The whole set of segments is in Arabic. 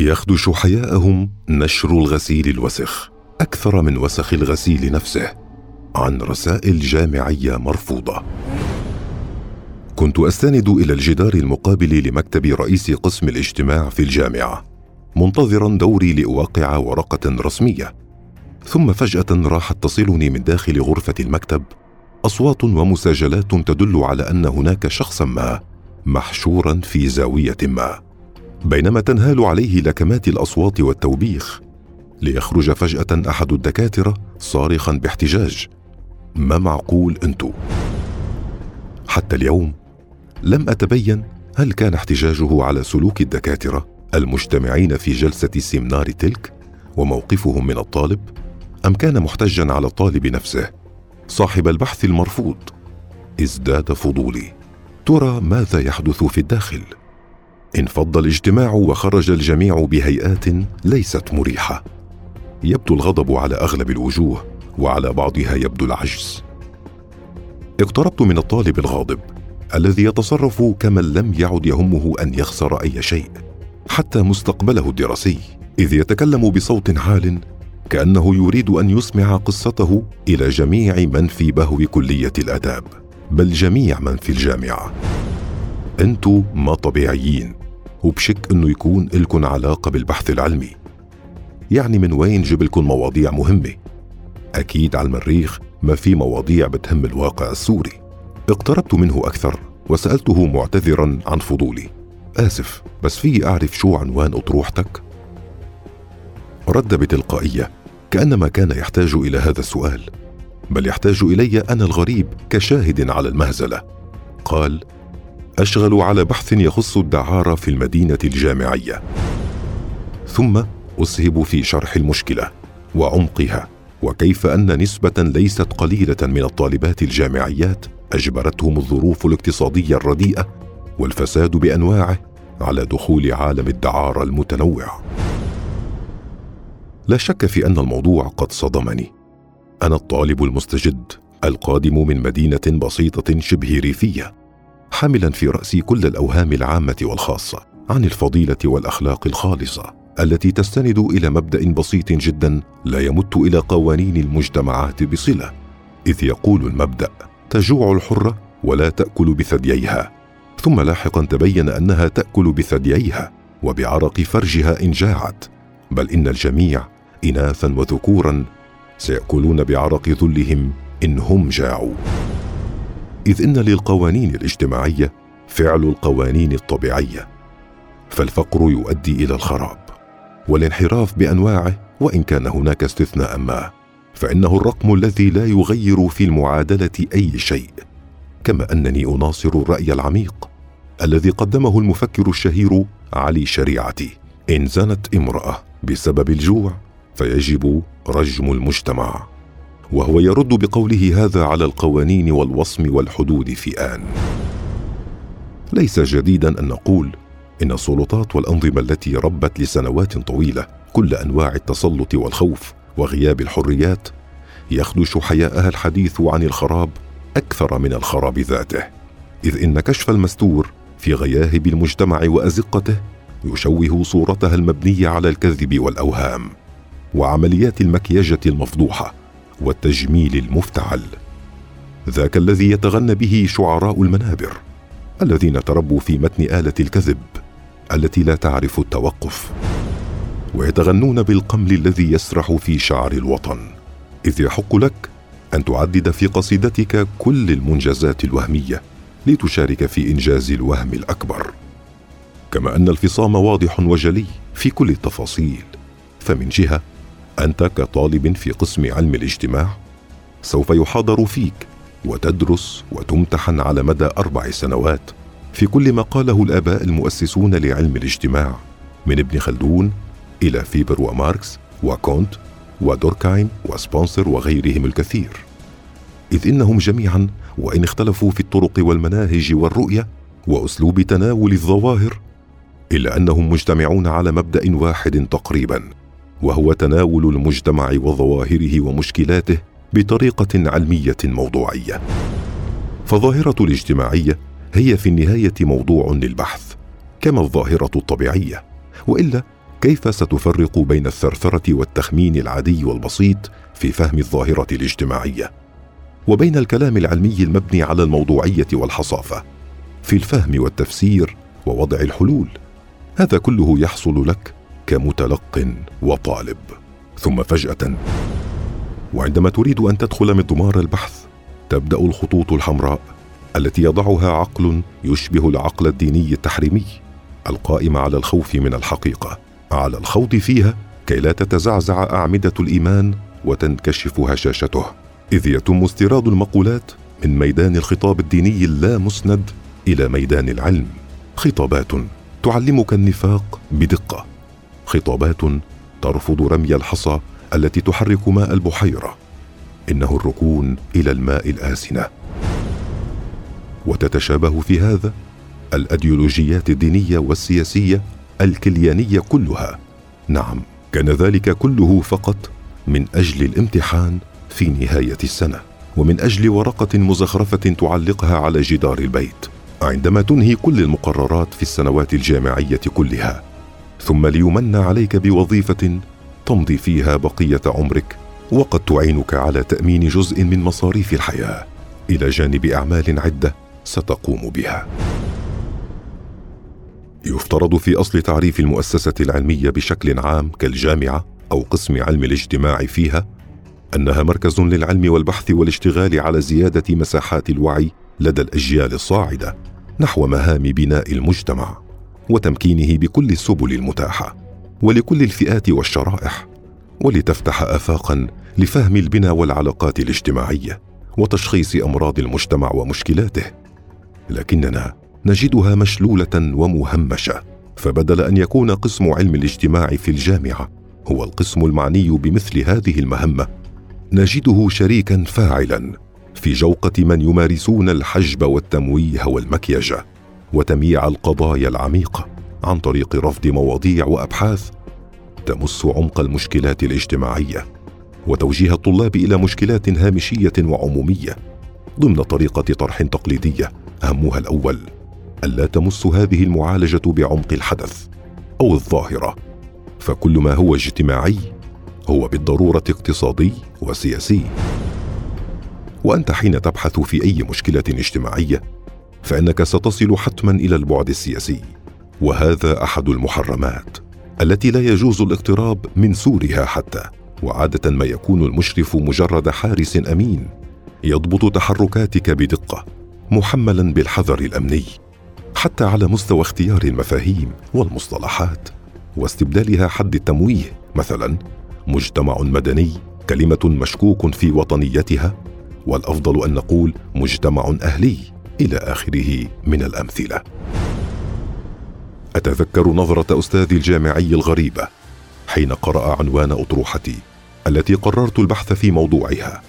يخدش حياءهم نشر الغسيل الوسخ أكثر من وسخ الغسيل نفسه عن رسائل جامعية مرفوضة. كنت أستند إلى الجدار المقابل لمكتب رئيس قسم الاجتماع في الجامعة منتظرا دوري لاوقع ورقة رسمية. ثم فجأة راحت تصلني من داخل غرفة المكتب أصوات ومساجلات تدل على أن هناك شخصا ما محشورا في زاوية ما. بينما تنهال عليه لكمات الأصوات والتوبيخ ليخرج فجأة أحد الدكاترة صارخا باحتجاج. ما معقول أنتو؟ حتى اليوم لم أتبين هل كان احتجاجه على سلوك الدكاترة المجتمعين في جلسة السيمنار تلك وموقفهم من الطالب أم كان محتجا على الطالب نفسه صاحب البحث المرفوض؟ إزداد فضولي. ترى ماذا يحدث في الداخل؟ انفض الاجتماع وخرج الجميع بهيئات ليست مريحة. يبدو الغضب على أغلب الوجوه وعلى بعضها يبدو العجز. اقتربت من الطالب الغاضب الذي يتصرف كمن لم يعد يهمه أن يخسر أي شيء حتى مستقبله الدراسي إذ يتكلم بصوت عال كأنه يريد أن يسمع قصته إلى جميع من في بهو كلية الآداب بل جميع من في الجامعة. انتو ما طبيعيين. وبشك إنه يكون لكم علاقة بالبحث العلمي. يعني من وين جبلكم مواضيع مهمة؟ أكيد على المريخ ما في مواضيع بتهم الواقع السوري. اقتربت منه أكثر وسألته معتذرا عن فضولي. آسف بس في أعرف شو عنوان أطروحتك؟ رد بتلقائية كأنما كان يحتاج إلى هذا السؤال. بل يحتاج إلي أنا الغريب كشاهد على المهزلة. قال اشغل على بحث يخص الدعارة في المدينة الجامعية. ثم اسهب في شرح المشكلة وعمقها وكيف أن نسبة ليست قليلة من الطالبات الجامعيات أجبرتهم الظروف الاقتصادية الرديئة والفساد بأنواعه على دخول عالم الدعارة المتنوع. لا شك في أن الموضوع قد صدمني. أنا الطالب المستجد القادم من مدينة بسيطة شبه ريفية. حاملا في راسي كل الأوهام العامة والخاصة عن الفضيلة والأخلاق الخالصة التي تستند إلى مبدأ بسيط جدا لا يمت إلى قوانين المجتمعات بصلة. إذ يقول المبدأ تجوع الحرة ولا تأكل بثدييها. ثم لاحقا تبين أنها تأكل بثدييها وبعرق فرجها إن جاعت. بل إن الجميع اناثا وذكورا سيأكلون بعرق ذلهم إن هم جاعوا. إذ إن للقوانين الاجتماعية فعل القوانين الطبيعية فالفقر يؤدي إلى الخراب والانحراف بأنواعه وإن كان هناك استثناء ما فإنه الرقم الذي لا يغير في المعادلة أي شيء كما أنني أناصر الرأي العميق الذي قدمه المفكر الشهير علي شريعتي إن زنت امرأة بسبب الجوع فيجب رجم المجتمع. وهو يرد بقوله هذا على القوانين والوصم والحدود في آن. ليس جديدا أن نقول إن السلطات والأنظمة التي ربت لسنوات طويلة كل أنواع التسلط والخوف وغياب الحريات يخدش حياءها الحديث عن الخراب أكثر من الخراب ذاته. إذ إن كشف المستور في غياهب المجتمع وأزقته يشوه صورتها المبنية على الكذب والأوهام وعمليات المكياجة المفضوحة والتجميل المفتعل. ذاك الذي يتغنى به شعراء المنابر الذين تربوا في متن آلة الكذب التي لا تعرف التوقف ويتغنون بالقمل الذي يسرح في شعر الوطن. إذ يحق لك أن تعدد في قصيدتك كل المنجزات الوهمية لتشارك في إنجاز الوهم الأكبر. كما أن الفصام واضح وجلي في كل التفاصيل. فمن جهة أنت كطالب في قسم علم الاجتماع سوف يحاضر فيك وتدرس وتمتحن على مدى أربع سنوات في كل ما قاله الآباء المؤسسون لعلم الاجتماع من ابن خلدون إلى فيبر وماركس وكونت ودوركايم وسبنسر وغيرهم الكثير. إذ إنهم جميعا وإن اختلفوا في الطرق والمناهج والرؤية وأسلوب تناول الظواهر إلا أنهم مجتمعون على مبدأ واحد تقريبا. وهو تناول المجتمع وظواهره ومشكلاته بطريقة علمية موضوعية. فظاهرة الاجتماعية هي في النهاية موضوع للبحث كما الظاهرة الطبيعية. وإلا كيف ستفرق بين الثرثرة والتخمين العادي والبسيط في فهم الظاهرة الاجتماعية؟ وبين الكلام العلمي المبني على الموضوعية والحصافة في الفهم والتفسير ووضع الحلول. هذا كله يحصل لك كمتلق وطالب. ثم فجأة وعندما تريد أن تدخل مضمار البحث تبدأ الخطوط الحمراء التي يضعها عقل يشبه العقل الديني التحريمي القائم على الخوف من الحقيقة. على الخوض فيها كي لا تتزعزع أعمدة الإيمان وتنكشف هشاشته. إذ يتم استيراد المقولات من ميدان الخطاب الديني اللامسند إلى ميدان العلم. خطابات تعلمك النفاق بدقة. خطابات ترفض رمي الحصى التي تحرك ماء البحيرة. إنه الركون إلى الماء الآسنة. وتتشابه في هذا الايديولوجيات الدينية والسياسية الكليانية كلها. نعم كان ذلك كله فقط من أجل الامتحان في نهاية السنة ومن أجل ورقة مزخرفة تعلقها على جدار البيت عندما تنهي كل المقررات في السنوات الجامعية كلها. ثم ليمن عليك بوظيفة تمضي فيها بقية عمرك وقد تعينك على تأمين جزء من مصاريف الحياة. إلى جانب أعمال عدة ستقوم بها. يفترض في أصل تعريف المؤسسة العلمية بشكل عام كالجامعة أو قسم علم الاجتماع فيها أنها مركز للعلم والبحث والاشتغال على زيادة مساحات الوعي لدى الأجيال الصاعدة نحو مهام بناء المجتمع. وتمكينه بكل السبل المتاحة ولكل الفئات والشرائح ولتفتح افاقا لفهم البنى والعلاقات الاجتماعية وتشخيص أمراض المجتمع ومشكلاته. لكننا نجدها مشلولة ومهمشة فبدل أن يكون قسم علم الاجتماع في الجامعة هو القسم المعني بمثل هذه المهمة نجده شريكا فاعلا في جوقة من يمارسون الحجب والتمويه والمكيجه وتمييع القضايا العميقة عن طريق رفض مواضيع وأبحاث تمس عمق المشكلات الاجتماعية وتوجيه الطلاب إلى مشكلات هامشية وعمومية ضمن طريقة طرح تقليدية همها الأول ألا تمس هذه المعالجة بعمق الحدث أو الظاهرة فكل ما هو اجتماعي هو بالضرورة اقتصادي وسياسي وأنت حين تبحث في أي مشكلة اجتماعية فإنك ستصل حتما إلى البعد السياسي. وهذا أحد المحرمات التي لا يجوز الاقتراب من سورها حتى وعادة ما يكون المشرف مجرد حارس أمين يضبط تحركاتك بدقة محملا بالحذر الأمني حتى على مستوى اختيار المفاهيم والمصطلحات واستبدالها حد التمويه مثلا مجتمع مدني كلمة مشكوك في وطنيتها والأفضل أن نقول مجتمع أهلي. إلى آخره من الأمثلة. أتذكر نظرة أستاذي الجامعي الغريبه حين قرأ عنوان أطروحتي التي قررت البحث في موضوعها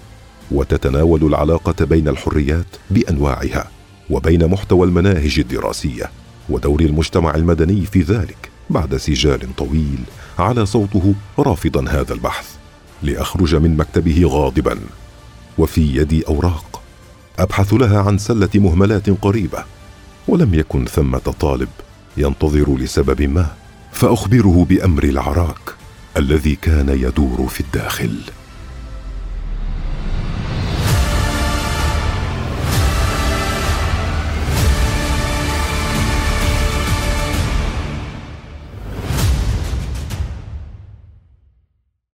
وتتناول العلاقة بين الحريات بأنواعها وبين محتوى المناهج الدراسية ودور المجتمع المدني في ذلك بعد سجال طويل على صوته رافضا هذا البحث لأخرج من مكتبه غاضبا وفي يدي أوراق أبحث لها عن سلة مهملات قريبة ولم يكن ثمة طالب ينتظر لسبب ما فأخبره بأمر العراك الذي كان يدور في الداخل.